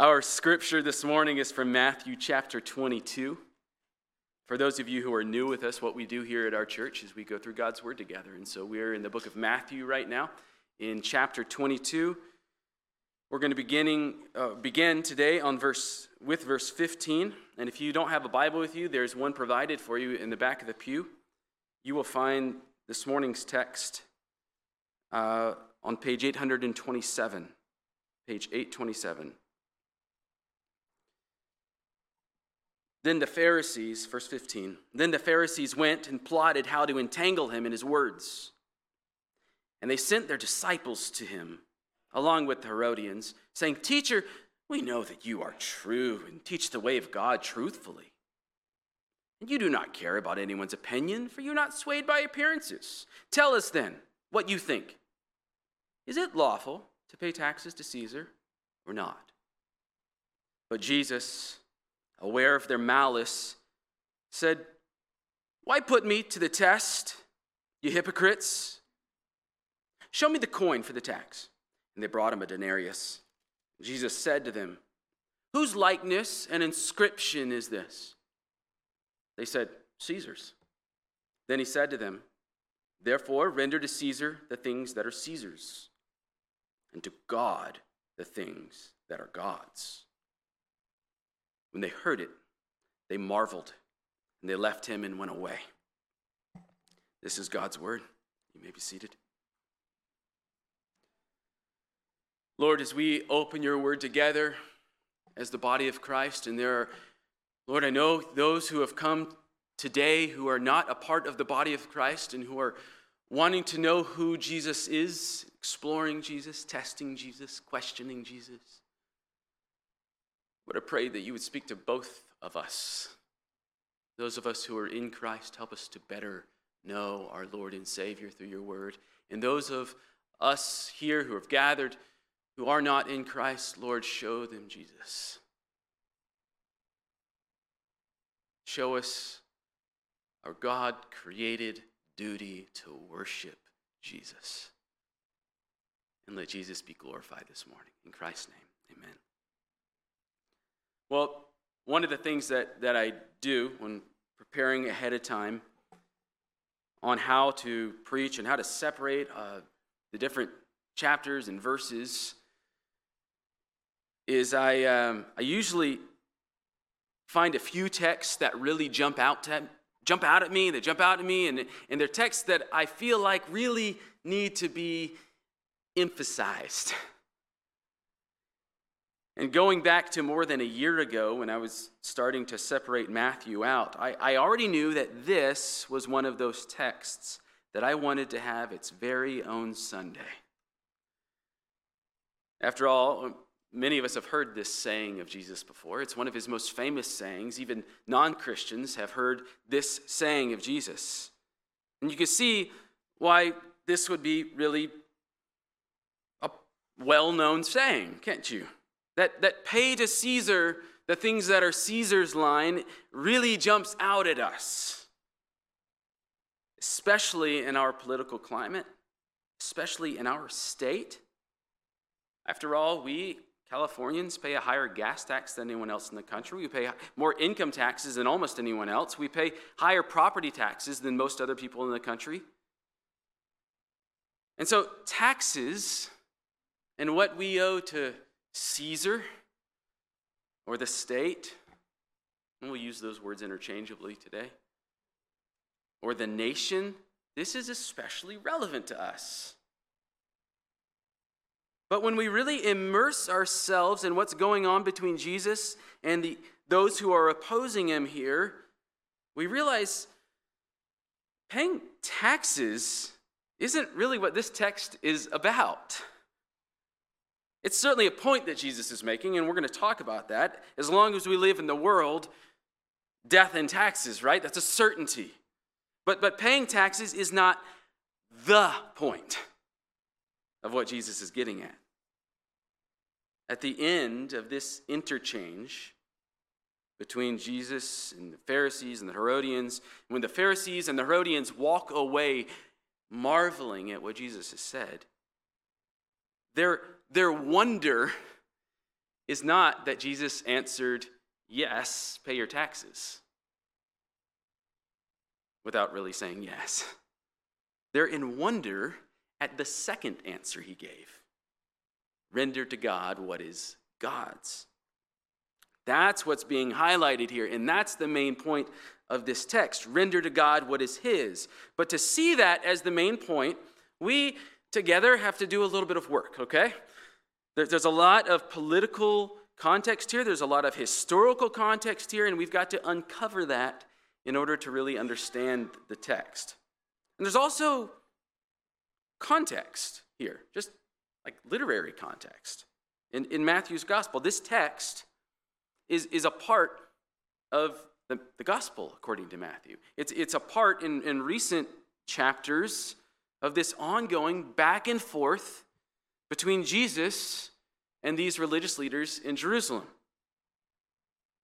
Our scripture this morning is from Matthew chapter 22. For those of you who are new with us, what we do here at our church is we go through God's Word together. And so we're in the book of Matthew right now, in chapter 22. We're going to beginning, uh, begin today on verse, with verse 15. And if you don't have a Bible with you, there's one provided for you in the back of the pew. You will find this morning's text uh, on page 827. Page 827. Then the Pharisees, verse 15, then the Pharisees went and plotted how to entangle him in his words. And they sent their disciples to him, along with the Herodians, saying, Teacher, we know that you are true and teach the way of God truthfully. And you do not care about anyone's opinion, for you're not swayed by appearances. Tell us then what you think. Is it lawful to pay taxes to Caesar or not? But Jesus, aware of their malice, said, Why put me to the test, you hypocrites? Show me the coin for the tax. And they brought him a denarius. Jesus said to them, Whose likeness and inscription is this? They said, Caesar's. Then he said to them, Therefore, render to Caesar the things that are Caesar's, and to God the things that are God's. When they heard it, they marveled, and they left him and went away. This is God's word. You may be seated. Lord, as we open your word together as the body of Christ, and there are, Lord, I know those who have come today who are not a part of the body of Christ and who are wanting to know who Jesus is, exploring Jesus, testing Jesus, questioning Jesus. But I pray that you would speak to both of us. Those of us who are in Christ, help us to better know our Lord and Savior through your word. And those of us here who have gathered who are not in Christ, Lord, show them Jesus. Show us our God created duty to worship Jesus. And let Jesus be glorified this morning. In Christ's name, amen. Well, one of the things that, that I do when preparing ahead of time on how to preach and how to separate uh, the different chapters and verses is I, um, I usually find a few texts that really jump out to, jump out at me, they jump out at me, and, and they're texts that I feel like really need to be emphasized. And going back to more than a year ago when I was starting to separate Matthew out, I, I already knew that this was one of those texts that I wanted to have its very own Sunday. After all, many of us have heard this saying of Jesus before. It's one of his most famous sayings. Even non Christians have heard this saying of Jesus. And you can see why this would be really a well known saying, can't you? That, that pay to Caesar the things that are Caesar's line really jumps out at us, especially in our political climate, especially in our state. After all, we Californians pay a higher gas tax than anyone else in the country. We pay more income taxes than almost anyone else. We pay higher property taxes than most other people in the country. And so, taxes and what we owe to Caesar or the state, and we'll use those words interchangeably today, or the nation, this is especially relevant to us. But when we really immerse ourselves in what's going on between Jesus and the, those who are opposing him here, we realize paying taxes isn't really what this text is about. It's certainly a point that Jesus is making, and we're going to talk about that. As long as we live in the world, death and taxes, right? That's a certainty. But, but paying taxes is not the point of what Jesus is getting at. At the end of this interchange between Jesus and the Pharisees and the Herodians, when the Pharisees and the Herodians walk away marveling at what Jesus has said, their, their wonder is not that Jesus answered, Yes, pay your taxes, without really saying yes. They're in wonder at the second answer he gave render to God what is God's. That's what's being highlighted here, and that's the main point of this text. Render to God what is His. But to see that as the main point, we together have to do a little bit of work, okay? There's a lot of political context here, there's a lot of historical context here, and we've got to uncover that in order to really understand the text. And there's also context here, just like literary context. In, in Matthew's gospel, this text is, is a part of the, the gospel, according to Matthew. It's, it's a part in, in recent chapters of this ongoing back and forth between Jesus and these religious leaders in Jerusalem.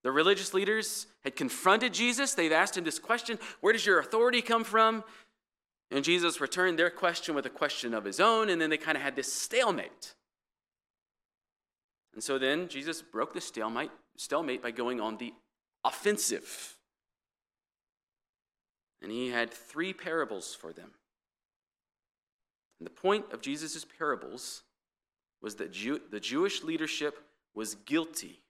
The religious leaders had confronted Jesus. They've asked him this question Where does your authority come from? And Jesus returned their question with a question of his own, and then they kind of had this stalemate. And so then Jesus broke the stalemate, stalemate by going on the offensive. And he had three parables for them. And the point of Jesus' parables was that Jew, the Jewish leadership was guilty.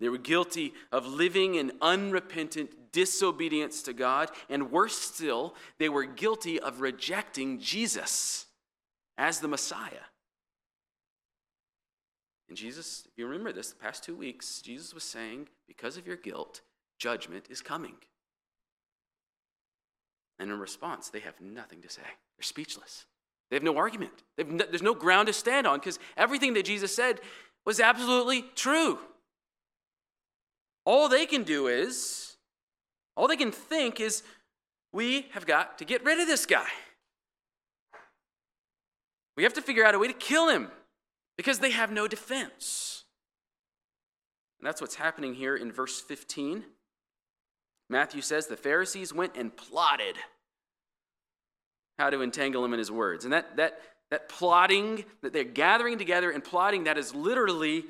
They were guilty of living in unrepentant disobedience to God, and worse still, they were guilty of rejecting Jesus as the Messiah. And Jesus, if you remember this, the past two weeks, Jesus was saying, because of your guilt, judgment is coming. And in response, they have nothing to say. They're speechless. They have no argument. No, there's no ground to stand on because everything that Jesus said was absolutely true. All they can do is, all they can think is, we have got to get rid of this guy. We have to figure out a way to kill him because they have no defense. And that's what's happening here in verse 15. Matthew says the Pharisees went and plotted how to entangle him in his words. And that, that, that plotting, that they're gathering together and plotting, that is literally,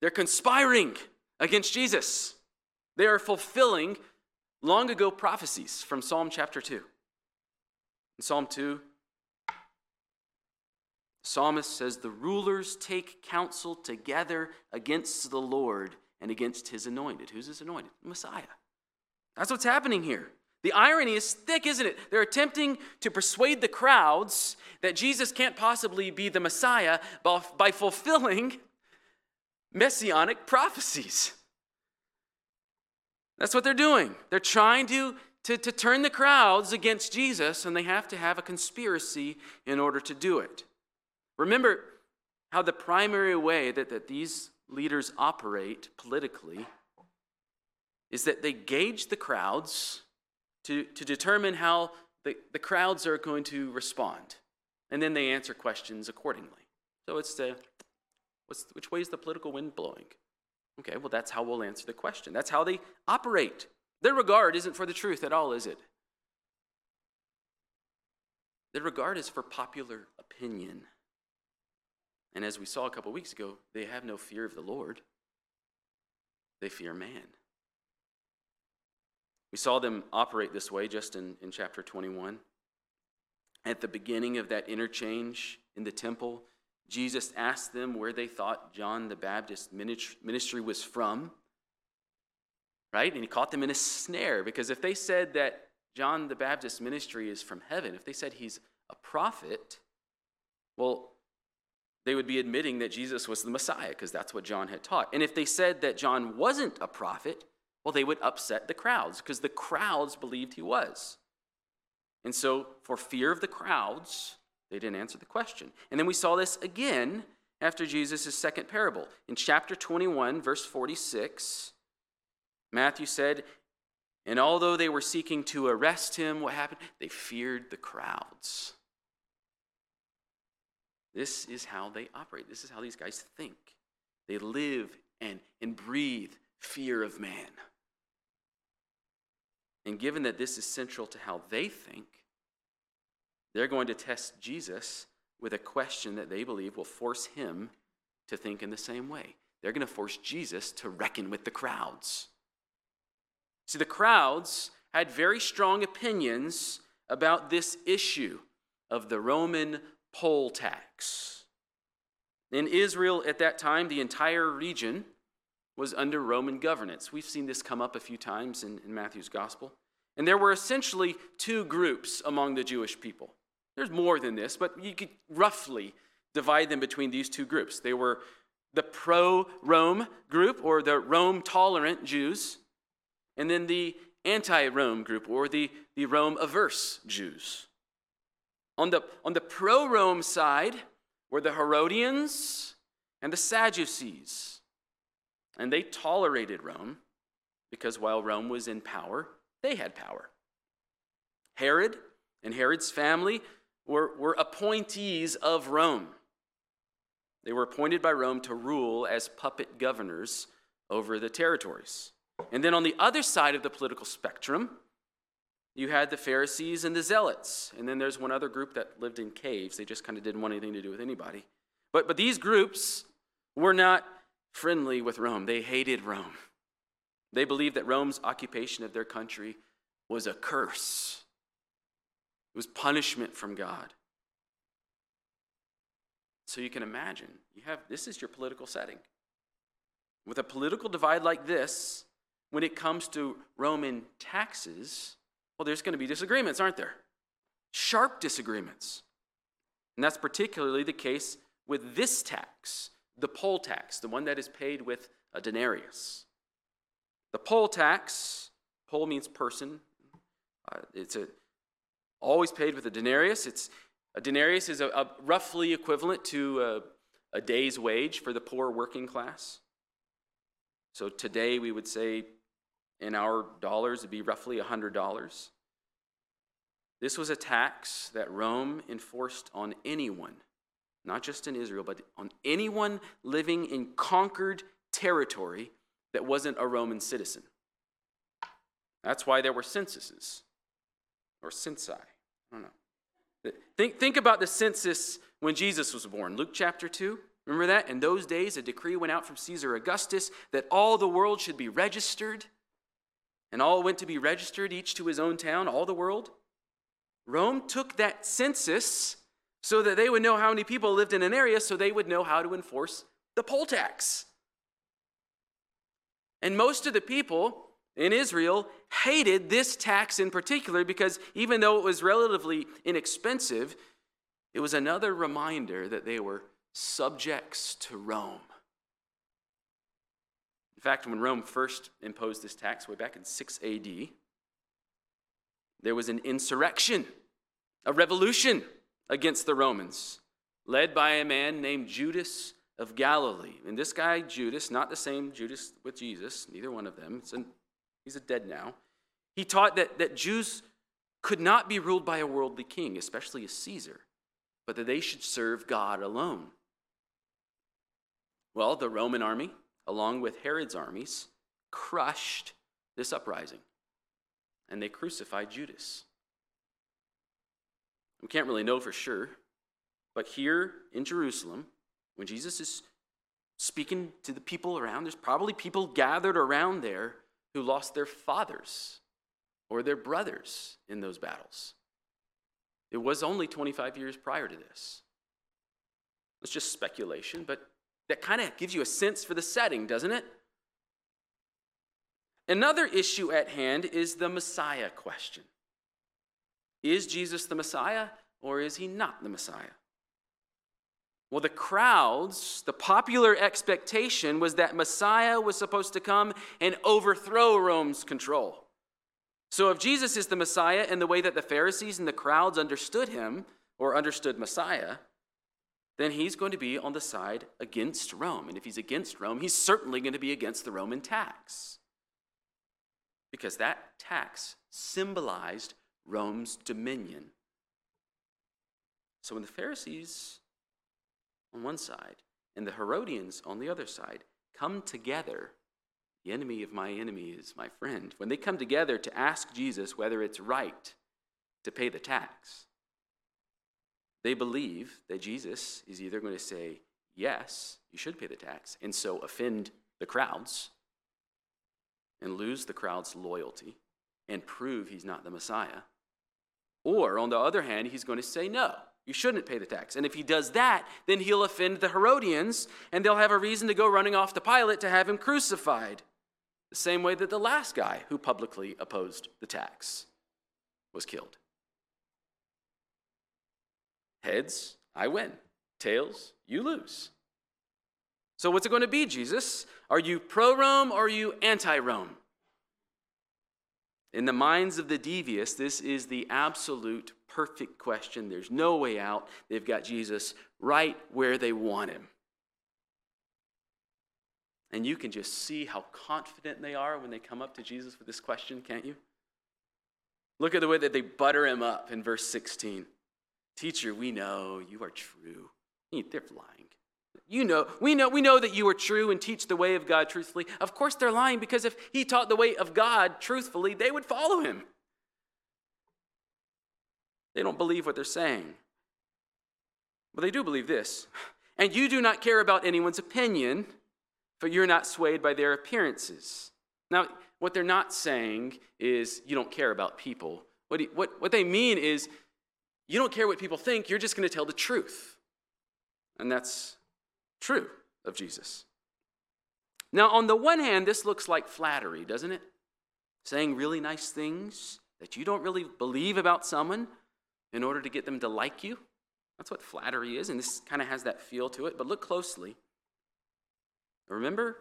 they're conspiring against Jesus. They are fulfilling long ago prophecies from Psalm chapter 2. In Psalm 2, the psalmist says, The rulers take counsel together against the Lord and against his anointed. Who's his anointed? Messiah. That's what's happening here. The irony is thick, isn't it? They're attempting to persuade the crowds that Jesus can't possibly be the Messiah by fulfilling messianic prophecies. That's what they're doing. They're trying to, to, to turn the crowds against Jesus, and they have to have a conspiracy in order to do it. Remember how the primary way that, that these leaders operate politically is that they gauge the crowds to, to determine how the, the crowds are going to respond. And then they answer questions accordingly. So it's the, what's, which way is the political wind blowing? Okay, well, that's how we'll answer the question. That's how they operate. Their regard isn't for the truth at all, is it? Their regard is for popular opinion. And as we saw a couple weeks ago, they have no fear of the Lord, they fear man. We saw them operate this way just in, in chapter 21. At the beginning of that interchange in the temple, Jesus asked them where they thought John the Baptist ministry was from. Right? And he caught them in a snare because if they said that John the Baptist ministry is from heaven, if they said he's a prophet, well, they would be admitting that Jesus was the Messiah because that's what John had taught. And if they said that John wasn't a prophet, well, they would upset the crowds because the crowds believed he was. And so, for fear of the crowds, they didn't answer the question. And then we saw this again after Jesus' second parable. In chapter 21, verse 46, Matthew said, And although they were seeking to arrest him, what happened? They feared the crowds. This is how they operate. This is how these guys think. They live and, and breathe fear of man. And given that this is central to how they think, they're going to test Jesus with a question that they believe will force him to think in the same way. they're going to force Jesus to reckon with the crowds. See, the crowds had very strong opinions about this issue of the Roman poll tax. In Israel at that time, the entire region was under Roman governance. We've seen this come up a few times in, in, Matthew's gospel. And there were essentially two groups among the Jewish people. There's more than this, but you could roughly divide them between these two groups. They were the pro Rome group, or the Rome tolerant Jews, and then the anti Rome group, or the, the Rome averse Jews. On the, on the pro Rome side were the Herodians and the Sadducees. And they tolerated Rome because while Rome was in power, they had power. Herod and Herod's family were, were appointees of Rome. They were appointed by Rome to rule as puppet governors over the territories. And then on the other side of the political spectrum, you had the Pharisees and the Zealots. And then there's one other group that lived in caves. They just kind of didn't want anything to do with anybody. But, but these groups were not friendly with Rome, they hated Rome. They believed that Rome's occupation of their country was a curse, it was punishment from God. So you can imagine, you have this is your political setting. With a political divide like this, when it comes to Roman taxes, well, there's going to be disagreements, aren't there? Sharp disagreements. And that's particularly the case with this tax, the poll tax, the one that is paid with a denarius. The poll tax, poll means person. Uh, it's a, always paid with a denarius. It's, a denarius is a, a roughly equivalent to a, a day's wage for the poor working class. So today we would say in our dollars, it'd be roughly $100. This was a tax that Rome enforced on anyone, not just in Israel, but on anyone living in conquered territory that wasn't a Roman citizen. That's why there were censuses, or censi. I don't know. Think, think about the census when Jesus was born. Luke chapter 2. Remember that? In those days, a decree went out from Caesar Augustus that all the world should be registered and all went to be registered, each to his own town, all the world. Rome took that census so that they would know how many people lived in an area, so they would know how to enforce the poll tax. And most of the people in Israel hated this tax in particular because even though it was relatively inexpensive, it was another reminder that they were subjects to Rome In fact, when Rome first imposed this tax way back in 6 AD, there was an insurrection, a revolution against the Romans, led by a man named Judas of Galilee. And this guy, Judas, not the same Judas with Jesus, neither one of them, an, he's a dead now. He taught that, that Jews could not be ruled by a worldly king, especially a Caesar, but that they should serve God alone. Well, the Roman army along with Herod's armies, crushed this uprising. And they crucified Judas. We can't really know for sure, but here in Jerusalem, when Jesus is speaking to the people around, there's probably people gathered around there who lost their fathers or their brothers in those battles. It was only 25 years prior to this. It's just speculation, but that kind of gives you a sense for the setting, doesn't it? Another issue at hand is the Messiah question. Is Jesus the Messiah or is he not the Messiah? Well, the crowds, the popular expectation was that Messiah was supposed to come and overthrow Rome's control. So, if Jesus is the Messiah in the way that the Pharisees and the crowds understood him or understood Messiah, then he's going to be on the side against Rome. And if he's against Rome, he's certainly going to be against the Roman tax. Because that tax symbolized Rome's dominion. So when the Pharisees on one side and the Herodians on the other side come together, the enemy of my enemy is my friend. When they come together to ask Jesus whether it's right to pay the tax, they believe that Jesus is either going to say yes, you should pay the tax, and so offend the crowds and lose the crowd's loyalty and prove he's not the Messiah. Or, on the other hand, he's going to say, no, you shouldn't pay the tax. And if he does that, then he'll offend the Herodians, and they'll have a reason to go running off to Pilate to have him crucified. The same way that the last guy who publicly opposed the tax was killed. Heads, I win. Tails, you lose. So, what's it going to be, Jesus? Are you pro Rome or are you anti Rome? In the minds of the devious, this is the absolute perfect question. There's no way out. They've got Jesus right where they want him. And you can just see how confident they are when they come up to Jesus with this question, can't you? Look at the way that they butter him up in verse 16. Teacher, we know you are true. They're lying. You know, we know, we know that you are true and teach the way of God truthfully. Of course, they're lying because if he taught the way of God truthfully, they would follow him. They don't believe what they're saying. But they do believe this. And you do not care about anyone's opinion, for you're not swayed by their appearances. Now, what they're not saying is you don't care about people. What, what, what they mean is you don't care what people think, you're just going to tell the truth. And that's true of Jesus. Now, on the one hand, this looks like flattery, doesn't it? Saying really nice things that you don't really believe about someone in order to get them to like you. That's what flattery is, and this kind of has that feel to it. But look closely. Remember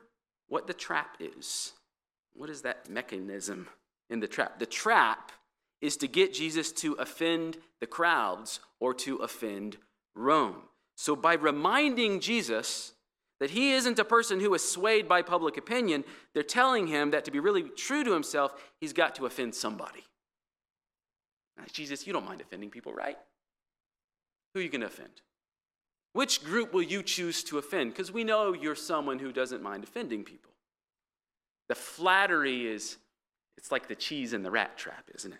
what the trap is. What is that mechanism in the trap? The trap is to get Jesus to offend the crowds or to offend Rome. So, by reminding Jesus that he isn't a person who is swayed by public opinion, they're telling him that to be really true to himself, he's got to offend somebody. Jesus, you don't mind offending people, right? Who are you going to offend? Which group will you choose to offend? Because we know you're someone who doesn't mind offending people. The flattery is, it's like the cheese in the rat trap, isn't it?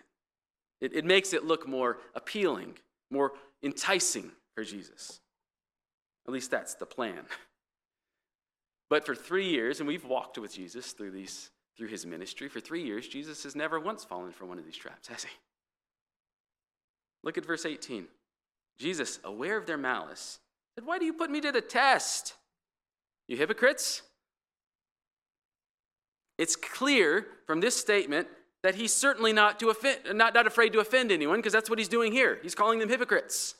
It, it makes it look more appealing, more enticing for Jesus. At least that's the plan. But for three years, and we've walked with Jesus through these through his ministry, for three years, Jesus has never once fallen for one of these traps, has he? Look at verse 18. Jesus, aware of their malice, said, Why do you put me to the test? You hypocrites? It's clear from this statement that he's certainly not, to offend, not, not afraid to offend anyone, because that's what he's doing here. He's calling them hypocrites.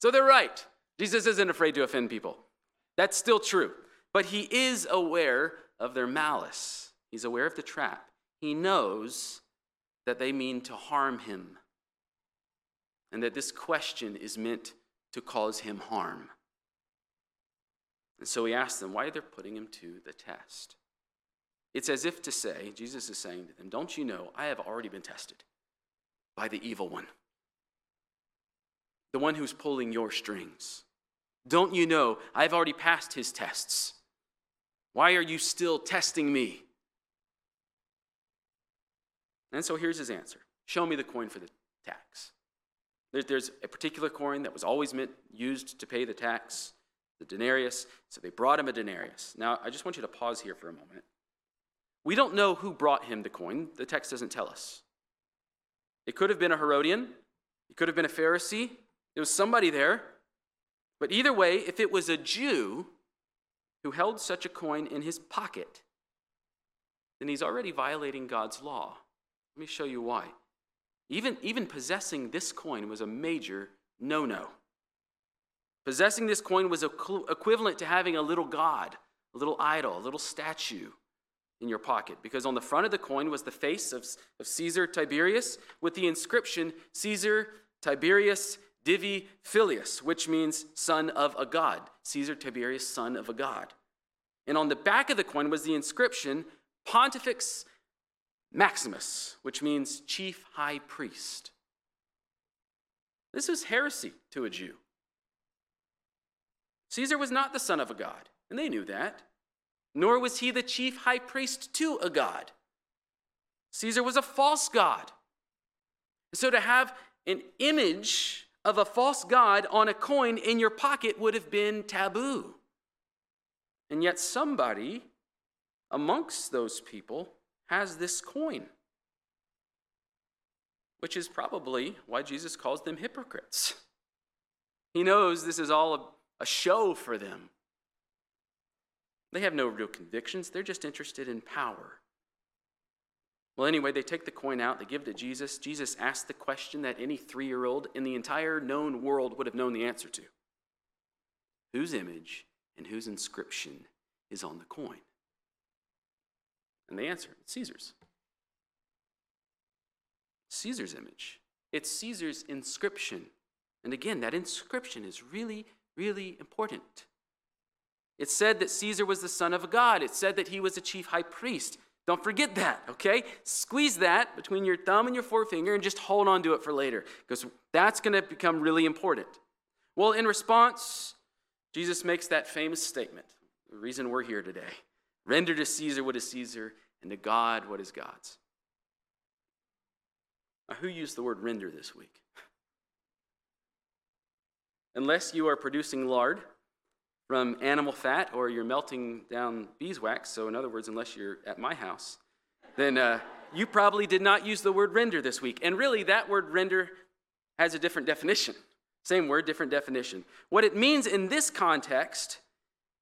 So they're right. Jesus isn't afraid to offend people. That's still true. But he is aware of their malice, he's aware of the trap. He knows that they mean to harm him, and that this question is meant to cause him harm. And so he asks them why they're putting him to the test. It's as if to say, Jesus is saying to them, Don't you know I have already been tested by the evil one, the one who's pulling your strings? Don't you know I've already passed his tests? Why are you still testing me? And so here's his answer Show me the coin for the tax. There's a particular coin that was always meant used to pay the tax, the denarius. So they brought him a denarius. Now, I just want you to pause here for a moment. We don't know who brought him the coin. The text doesn't tell us. It could have been a Herodian, it could have been a Pharisee. It was somebody there. But either way, if it was a Jew who held such a coin in his pocket, then he's already violating God's law. Let me show you why. Even, even possessing this coin was a major no no. Possessing this coin was equivalent to having a little god, a little idol, a little statue in your pocket because on the front of the coin was the face of, of Caesar Tiberius with the inscription Caesar Tiberius Divi Filius, which means son of a god. Caesar Tiberius, son of a god. And on the back of the coin was the inscription Pontifex Maximus, which means chief high priest. This was heresy to a Jew. Caesar was not the son of a god, and they knew that nor was he the chief high priest to a god. Caesar was a false god. So to have an image of a false god on a coin in your pocket would have been taboo. And yet, somebody amongst those people has this coin, which is probably why Jesus calls them hypocrites. He knows this is all a, show for them. They have no real convictions, they're just interested in power. Well, anyway, they take the coin out, they give it to Jesus. Jesus asks the question that any three year old in the entire known world would have known the answer to Whose image and whose inscription is on the coin? And they answer it's Caesar's. Caesar's image. It's Caesar's inscription. And again, that inscription is really, really important. It said that Caesar was the son of a God. It said that he was a chief high priest. Don't forget that, okay? Squeeze that between your thumb and your forefinger and just hold on to it for later because that's going to become really important. Well, in response, Jesus makes that famous statement the reason we're here today render to Caesar what is Caesar and to God what is God's. Now, who used the word render this week? Unless you are producing lard from animal fat or you're melting down beeswax, so in other words, unless you're at my house, then uh, you probably did not use the word render this week. And really, that word render has a different definition. Same word, different definition. What it means in this context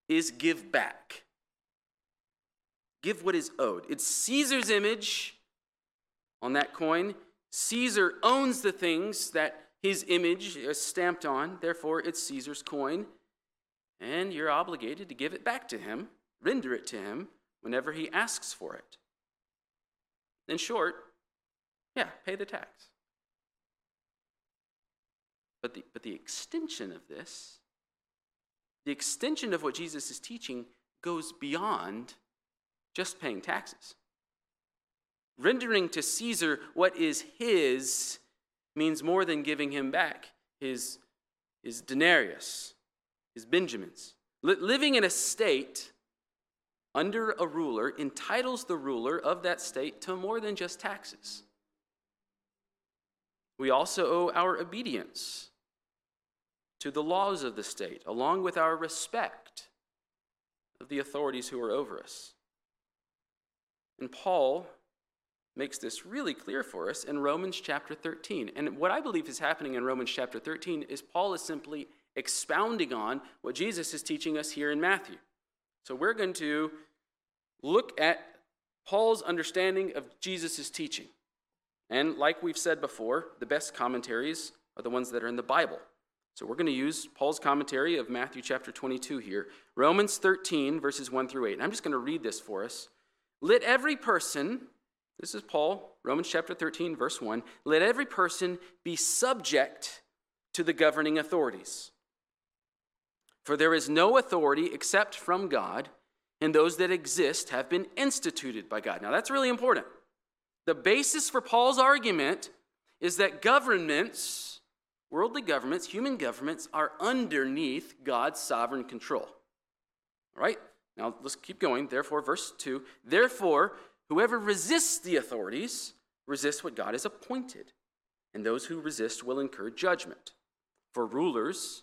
is give back. Give what is owed. It's Caesar's image on that coin. Caesar owns the things that his image is stamped on, therefore, it's Caesar's coin and you're obligated to give it back to him, render it to him whenever he asks for it. In short, yeah, pay the tax. But the, but the extension of this, the extension of what Jesus is teaching, goes beyond just paying taxes. Rendering to Caesar what is his means more than giving him back his, his denarius, is Benjamin's. Living in a state under a ruler entitles the ruler of that state to more than just taxes. We also owe our obedience to the laws of the state, along with our respect of the authorities who are over us. And Paul makes this really clear for us in Romans chapter 13. And what I believe is happening in Romans chapter 13 is Paul is simply expounding on what Jesus is teaching us here in Matthew. So we're going to look at Paul's understanding of Jesus' teaching. And like we've said before, the best commentaries are the ones that are in the Bible. So we're going to use Paul's commentary of Matthew chapter 22 here. Romans 13, verses 1 through 8. And I'm just going to read this for us. Let every person, this is Paul, Romans chapter 13, verse 1, let every person be subject to the governing authorities for there is no authority except from God, and those that exist have been instituted by God. Now, that's really important. The basis for Paul's argument is that governments, worldly governments, human governments, are underneath God's sovereign control. All right? Now, let's keep going. Therefore, verse 2 Therefore, whoever resists the authorities resists what God has appointed, and those who resist will incur judgment. For rulers,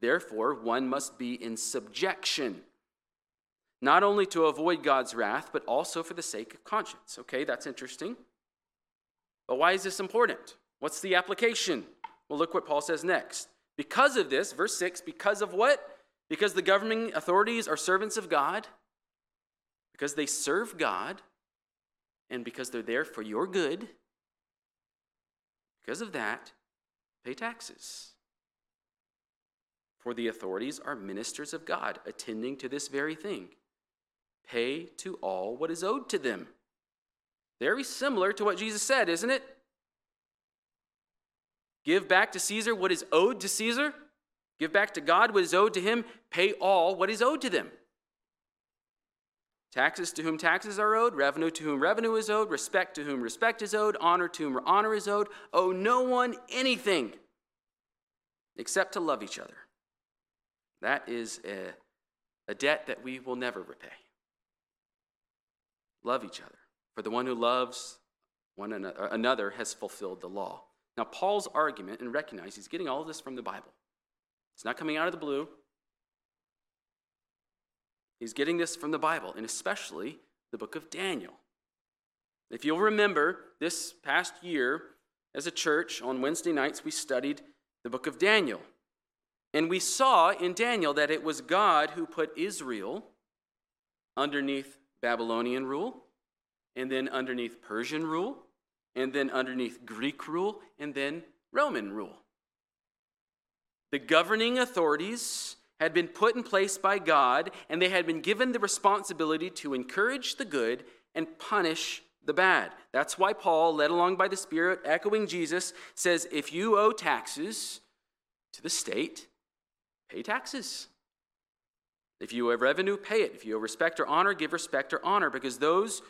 Therefore, one must be in subjection, not only to avoid God's wrath, but also for the sake of conscience. Okay, that's interesting. But why is this important? What's the application? Well, look what Paul says next. Because of this, verse 6, because of what? Because the governing authorities are servants of God, because they serve God, and because they're there for your good, because of that, pay taxes. For the authorities are ministers of God, attending to this very thing. Pay to all what is owed to them. Very similar to what Jesus said, isn't it? Give back to Caesar what is owed to Caesar. Give back to God what is owed to him. Pay all what is owed to them. Taxes to whom taxes are owed, revenue to whom revenue is owed, respect to whom respect is owed, honor to whom honor is owed. Owe no one anything except to love each other. That is a, a debt that we will never repay. Love each other. For the one who loves one uh, another has fulfilled the law. Now, Paul's argument, and recognize he's getting all this from the Bible. It's not coming out of the blue. He's getting this from the Bible, and especially the book of Daniel. If you'll remember, this past year, as a church, on Wednesday nights, we studied the book of Daniel. And we saw in Daniel that it was God who put Israel underneath Babylonian rule, and then underneath Persian rule, and then underneath Greek rule, and then Roman rule. The governing authorities had been put in place by God, and they had been given the responsibility to encourage the good and punish the bad. That's why Paul, led along by the Spirit, echoing Jesus, says if you owe taxes to the state, pay taxes. If you owe revenue, pay it. If you owe respect or honor, give respect or honor, because those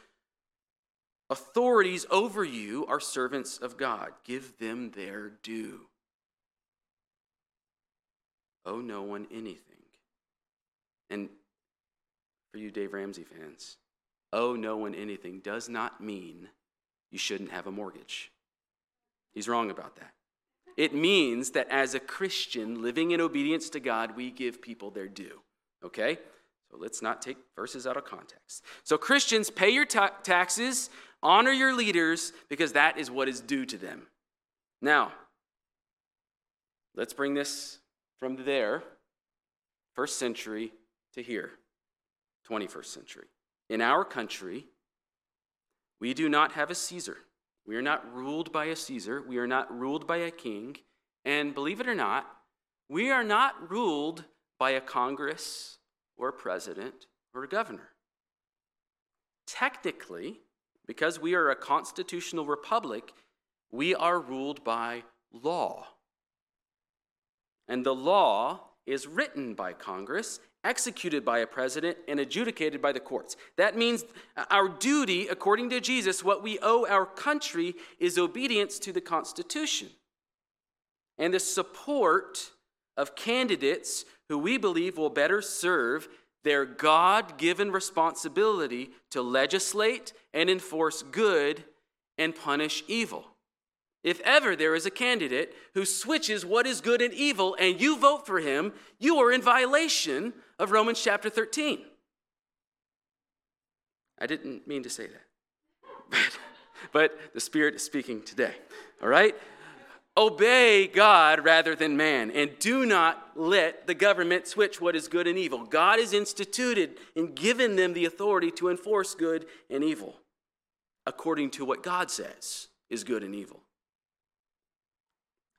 authorities over you are servants of God. Give them their due owe no one anything. And for you Dave Ramsey fans, owe no one anything does not mean you shouldn't have a mortgage. He's wrong about that. It means that as a Christian living in obedience to God, we give people their due. Okay? So let's not take verses out of context. So, Christians, pay your ta- taxes, honor your leaders, because that is what is due to them. Now, let's bring this from there, first century, to here, 21st century. In our country, we do not have a Caesar. We are not ruled by a Caesar. We are not ruled by a king. And believe it or not, we are not ruled by a Congress or a president or a governor. Technically, because we are a constitutional republic, we are ruled by law. And the law is written by Congress, executed by a president, and adjudicated by the courts. That means uh, our duty, according to Jesus, what we owe our country is obedience to the Constitution and the support of candidates who we believe will better serve their God given responsibility to legislate and enforce good and punish evil. If ever there is a candidate who switches what is good and evil and you vote for him, you are in violation of Romans chapter 13. I didn't mean to say that, but, but the Spirit is speaking today. All right? Obey God rather than man, and do not let the government switch what is good and evil. God has instituted and given them the authority to enforce good and evil according to what God says is good and evil.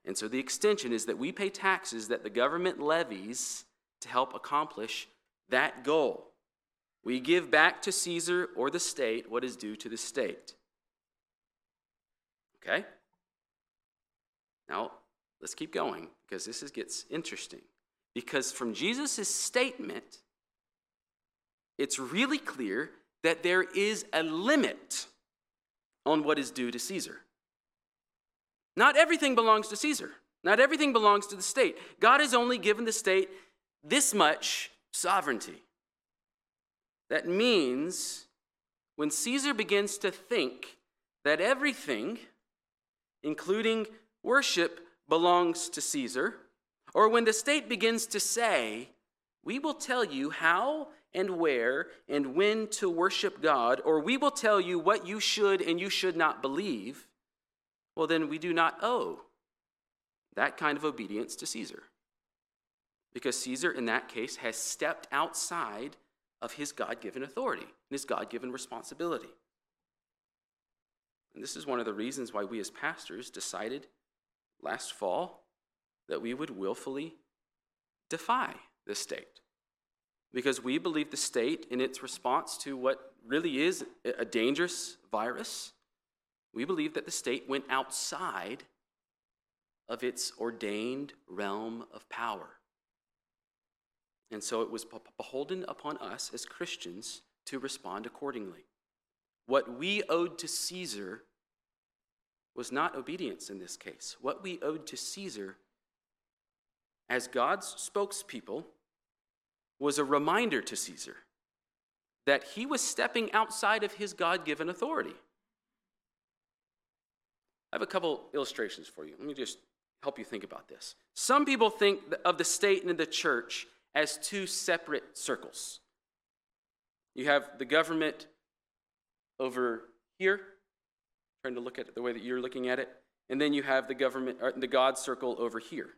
And so the extension is that we pay taxes that the government levies to help accomplish that goal. We give back to Caesar or the state what is due to the state. Okay? Now, let's keep going because this is, gets interesting. Because from Jesus' statement, it's really clear that there is a limit on what is due to Caesar. Not everything belongs to Caesar. Not everything belongs to the state. God has only given the state this much sovereignty. That means when Caesar begins to think that everything, including worship, belongs to Caesar, or when the state begins to say, we will tell you how and where and when to worship God, or we will tell you what you should and you should not believe, well, then we do not owe that kind of obedience to Caesar. Because Caesar, in that case, has stepped outside of his God given authority and his God given responsibility. And this is one of the reasons why we as pastors decided last fall that we would willfully defy the state. Because we believe the state, in its response to what really is a dangerous virus, we believe that the state went outside of its ordained realm of power. And so it was beholden upon us as Christians to respond accordingly. What we owed to Caesar was not obedience in this case. What we owed to Caesar as God's spokespeople was a reminder to Caesar that he was stepping outside of his God given authority. I have a couple illustrations for you. Let me just help you think about this. Some people think of the state and the church as two separate circles. You have the government over here, trying to look at it the way that you're looking at it, and then you have the government, uh, the God circle over here.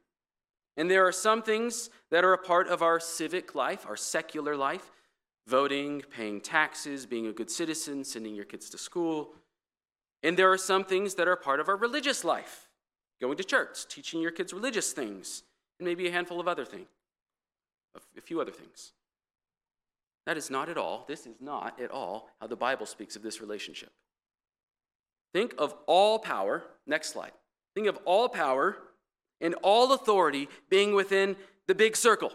And there are some things that are a part of our civic life, our secular life voting, paying taxes, being a good citizen, sending your kids to school. And there are some things that are part of our religious life going to church, teaching your kids religious things, and maybe a handful of other things, a few other things. That is not at all, this is not at all how the Bible speaks of this relationship. Think of all power, next slide. Think of all power and all authority being within the big circle.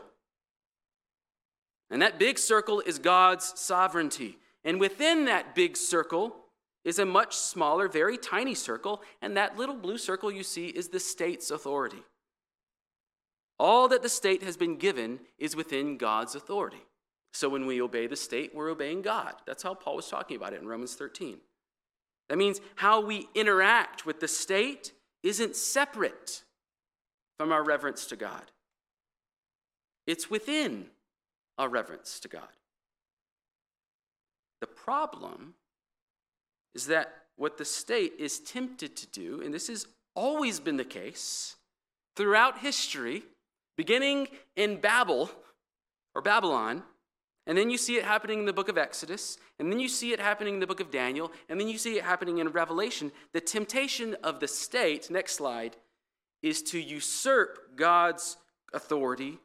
And that big circle is God's sovereignty. And within that big circle is a much smaller, very tiny circle, and that little blue circle you see is the state's authority. All that the state has been given is within God's authority. So when we obey the state, we're obeying God. That's how Paul was talking about it in Romans 13. That means how we interact with the state isn't separate from our reverence to God, it's within our reverence to God. The problem is that what the state is tempted to do, and this has always been the case throughout history, beginning in Babel or Babylon, and then you see it happening in the book of Exodus, and then you see it happening in the book of Daniel, and then you see it happening in Revelation. The temptation of the state, next slide, is to usurp God's authority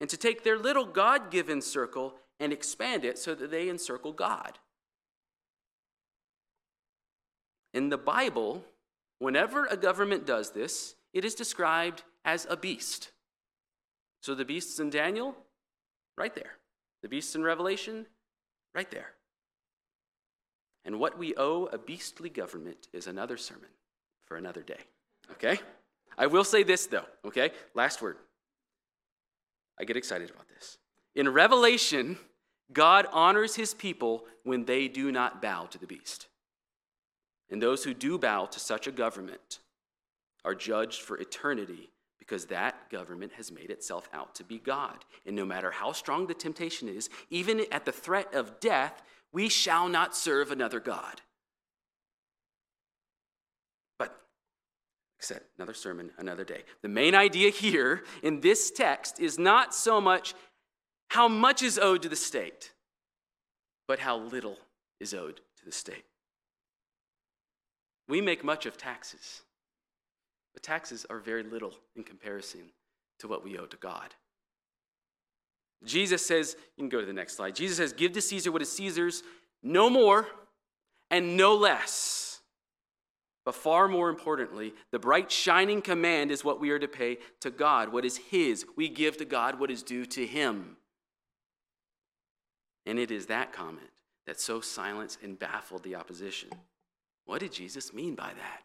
and to take their little God given circle and expand it so that they encircle God. In the Bible, whenever a government does this, it is described as a beast. So the beasts in Daniel, right there. The beasts in Revelation, right there. And what we owe a beastly government is another sermon for another day. Okay? I will say this though, okay? Last word. I get excited about this. In Revelation, God honors his people when they do not bow to the beast. And those who do bow to such a government are judged for eternity because that government has made itself out to be God. And no matter how strong the temptation is, even at the threat of death, we shall not serve another God. But, said, another sermon, another day. The main idea here in this text is not so much how much is owed to the state, but how little is owed to the state. We make much of taxes. But taxes are very little in comparison to what we owe to God. Jesus says, you can go to the next slide. Jesus says, Give to Caesar what is Caesar's, no more and no less. But far more importantly, the bright, shining command is what we are to pay to God, what is His. We give to God what is due to Him. And it is that comment that so silenced and baffled the opposition. What did Jesus mean by that?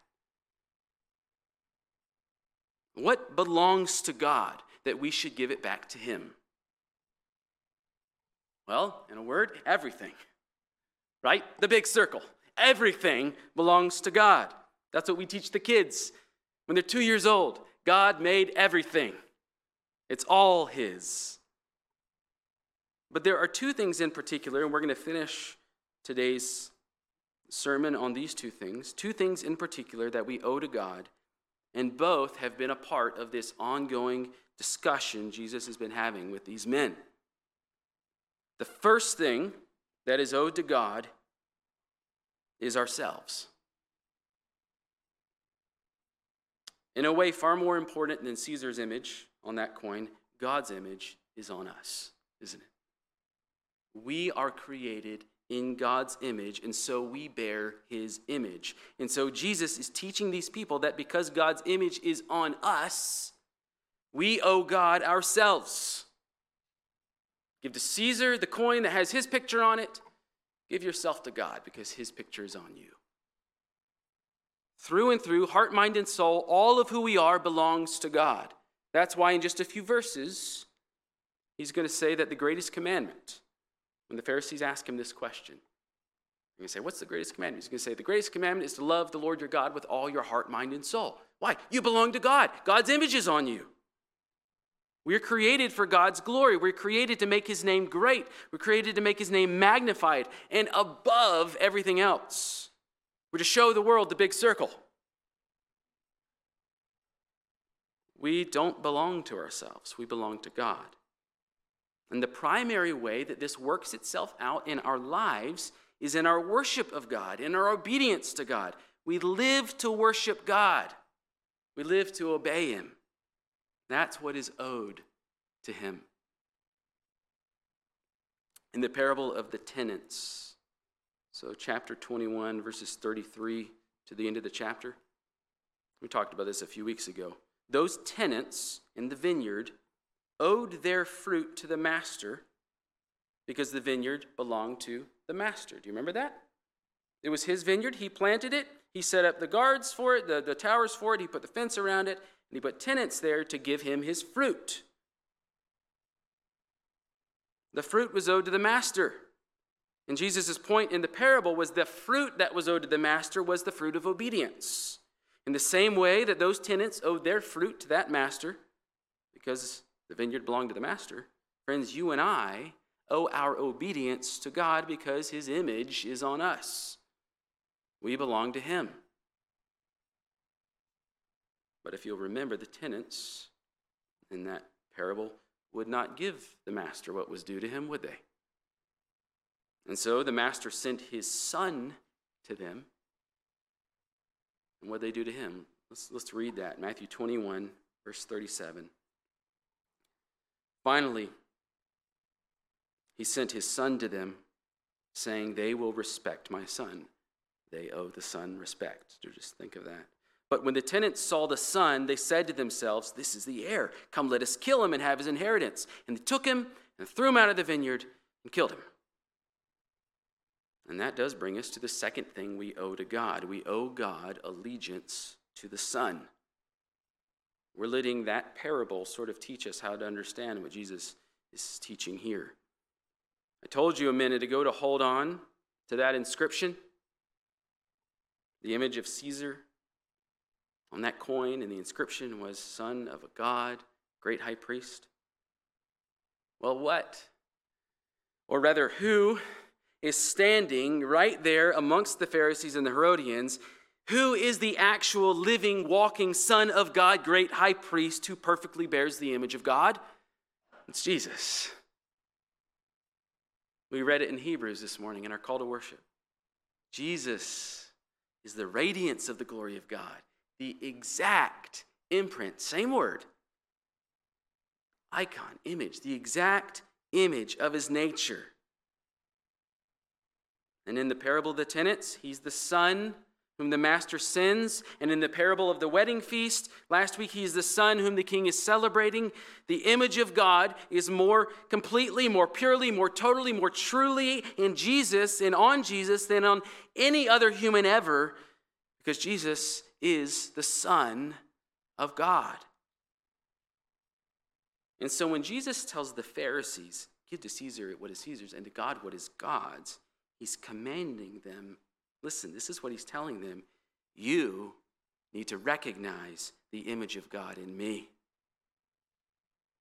What belongs to God that we should give it back to Him? Well, in a word, everything. Right? The big circle. Everything belongs to God. That's what we teach the kids when they're two years old. God made everything, it's all His. But there are two things in particular, and we're going to finish today's sermon on these two things. Two things in particular that we owe to God and both have been a part of this ongoing discussion Jesus has been having with these men. The first thing that is owed to God is ourselves. In a way far more important than Caesar's image on that coin, God's image is on us, isn't it? We are created in God's image, and so we bear his image. And so Jesus is teaching these people that because God's image is on us, we owe God ourselves. Give to Caesar the coin that has his picture on it, Give yourself to God because his picture is on you. Through and through, heart, mind, and soul, all of who we are belongs to God. That's why, in just a few verses, he's going to say that the greatest commandment, when the Pharisees ask him this question, you're going to say, What's the greatest commandment? He's going to say, The greatest commandment is to love the Lord your God with all your heart, mind, and soul. Why? You belong to God. God's image is on you. We're created for God's glory. We're created to make his name great. We're created to make his name magnified and above everything else. We're to show the world the big circle. We don't belong to ourselves, we belong to God. And the primary way that this works itself out in our lives is in our worship of God, in our obedience to God. We live to worship God, we live to obey Him. That's what is owed to Him. In the parable of the tenants, so chapter 21, verses 33 to the end of the chapter, we talked about this a few weeks ago. Those tenants in the vineyard owed their fruit to the master because the vineyard belonged to the master. Do you remember that? It was his vineyard. He planted it. He set up the guards for it, the, the towers for it. He put the fence around it. And he put tenants there to give him his fruit. The fruit was owed to the master. And Jesus' point in the parable was the fruit that was owed to the master was the fruit of obedience. In the same way that those tenants owed their fruit to that master, because the vineyard belonged to the master, friends, you and I owe our obedience to God because his image is on us. We belong to him. But if you'll remember, the tenants in that parable would not give the master what was due to him, would they? And so the master sent his son to them. And what did they do to him? Let's, let's read that. Matthew 21, verse 37. Finally, he sent his son to them, saying, They will respect my son. They owe the son respect. Just think of that. But when the tenants saw the son, they said to themselves, This is the heir. Come, let us kill him and have his inheritance. And they took him and threw him out of the vineyard and killed him. And that does bring us to the second thing we owe to God. We owe God allegiance to the Son. We're letting that parable sort of teach us how to understand what Jesus is teaching here. I told you a minute ago to hold on to that inscription, the image of Caesar. On that coin, and the inscription was Son of a God, great high priest. Well, what? Or rather, who is standing right there amongst the Pharisees and the Herodians? Who is the actual living, walking Son of God, great high priest who perfectly bears the image of God? It's Jesus. We read it in Hebrews this morning in our call to worship. Jesus is the radiance of the glory of God, the exact imprint, same word, icon, image, the exact image of his nature. And in the parable of the tenants, he's the son whom the master sends. And in the parable of the wedding feast, last week, he's the son whom the king is celebrating. The image of God is more completely, more purely, more totally, more truly in Jesus and on Jesus than on any other human ever, because Jesus is the Son of God. And so when Jesus tells the Pharisees, give to Caesar what is Caesar's and to God what is God's, he's commanding them Listen, this is what he's telling them. You need to recognize the image of God in me.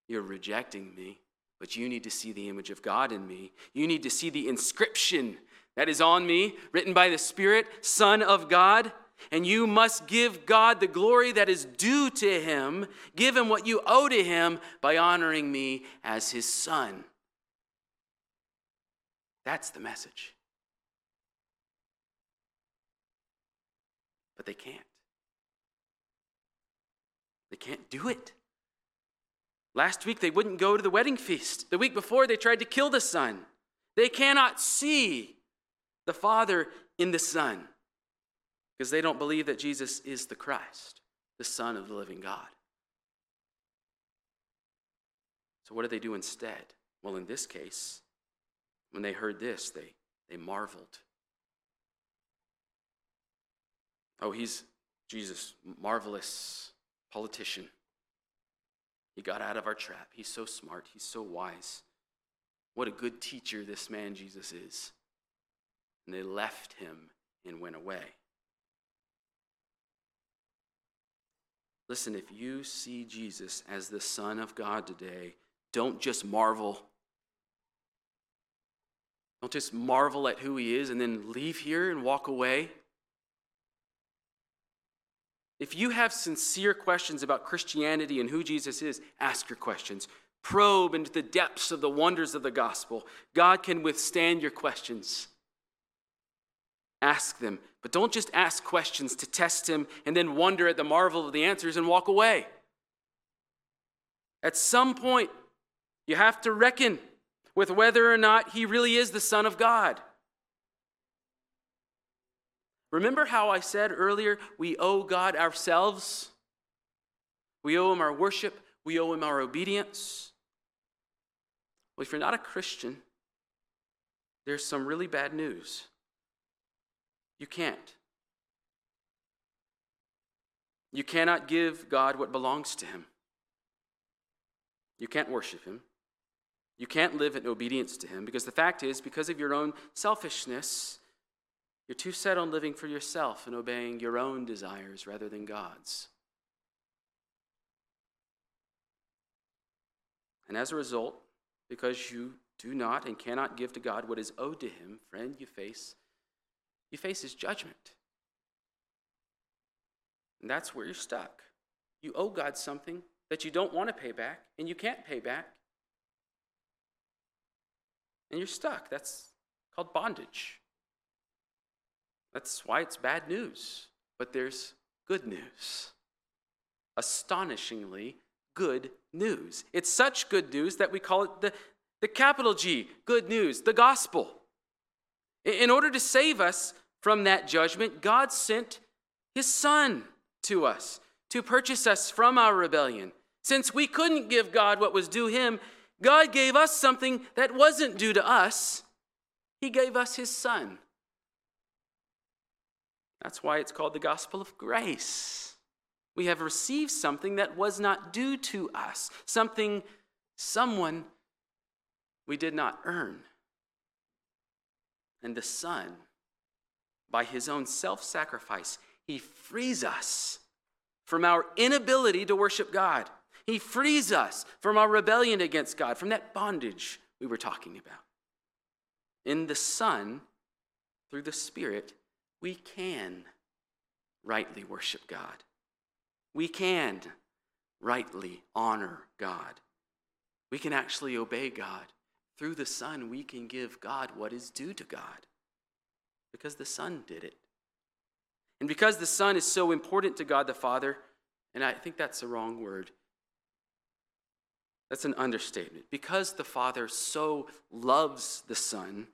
You're rejecting me, but you need to see the image of God in me. You need to see the inscription that is on me, written by the Spirit, Son of God. And you must give God the glory that is due to him. Give him what you owe to him by honoring me as his son. That's the message. They can't. They can't do it. Last week, they wouldn't go to the wedding feast. The week before, they tried to kill the son. They cannot see the Father in the Son because they don't believe that Jesus is the Christ, the Son of the living God. So, what do they do instead? Well, in this case, when they heard this, they they marveled. Oh, he's Jesus, marvelous politician. He got out of our trap. He's so smart. He's so wise. What a good teacher this man Jesus is. And they left him and went away. Listen, if you see Jesus as the Son of God today, don't just marvel. Don't just marvel at who he is and then leave here and walk away. If you have sincere questions about Christianity and who Jesus is, ask your questions. Probe into the depths of the wonders of the gospel. God can withstand your questions. Ask them, but don't just ask questions to test Him and then wonder at the marvel of the answers and walk away. At some point, you have to reckon with whether or not He really is the Son of God. Remember how I said earlier we owe God ourselves? We owe Him our worship, we owe Him our obedience. Well, if you're not a Christian, there's some really bad news. You can't. You cannot give God what belongs to Him. You can't worship Him. You can't live in obedience to Him because the fact is, because of your own selfishness, you're too set on living for yourself and obeying your own desires rather than God's. And as a result, because you do not and cannot give to God what is owed to him, friend, you face you face his judgment. And that's where you're stuck. You owe God something that you don't want to pay back and you can't pay back. And you're stuck. That's called bondage. That's why it's bad news. But there's good news. Astonishingly good news. It's such good news that we call it the, the capital G, good news, the gospel. In order to save us from that judgment, God sent his son to us to purchase us from our rebellion. Since we couldn't give God what was due him, God gave us something that wasn't due to us. He gave us his son. That's why it's called the gospel of grace. We have received something that was not due to us, something someone we did not earn. And the Son, by his own self sacrifice, he frees us from our inability to worship God. He frees us from our rebellion against God, from that bondage we were talking about. In the Son, through the Spirit, we can rightly worship God. We can rightly honor God. We can actually obey God. Through the Son, we can give God what is due to God because the Son did it. And because the Son is so important to God the Father, and I think that's the wrong word, that's an understatement. Because the Father so loves the Son,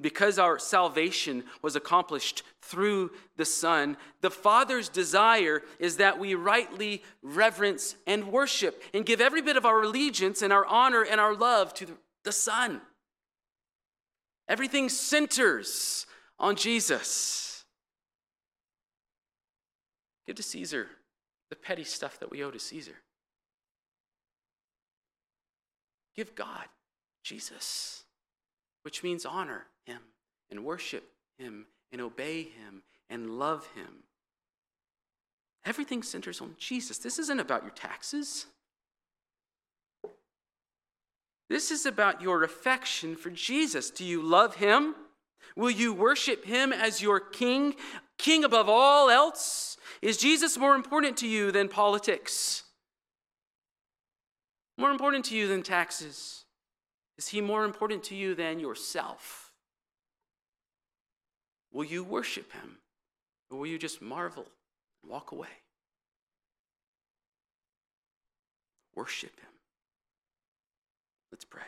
because our salvation was accomplished through the Son, the Father's desire is that we rightly reverence and worship and give every bit of our allegiance and our honor and our love to the Son. Everything centers on Jesus. Give to Caesar the petty stuff that we owe to Caesar. Give God Jesus, which means honor him and worship him and obey him and love him. Everything centers on Jesus. This isn't about your taxes. This is about your affection for Jesus. Do you love him? Will you worship him as your king, king above all else? Is Jesus more important to you than politics? More important to you than taxes? Is he more important to you than yourself? Will you worship him? Or will you just marvel and walk away? Worship him. Let's pray.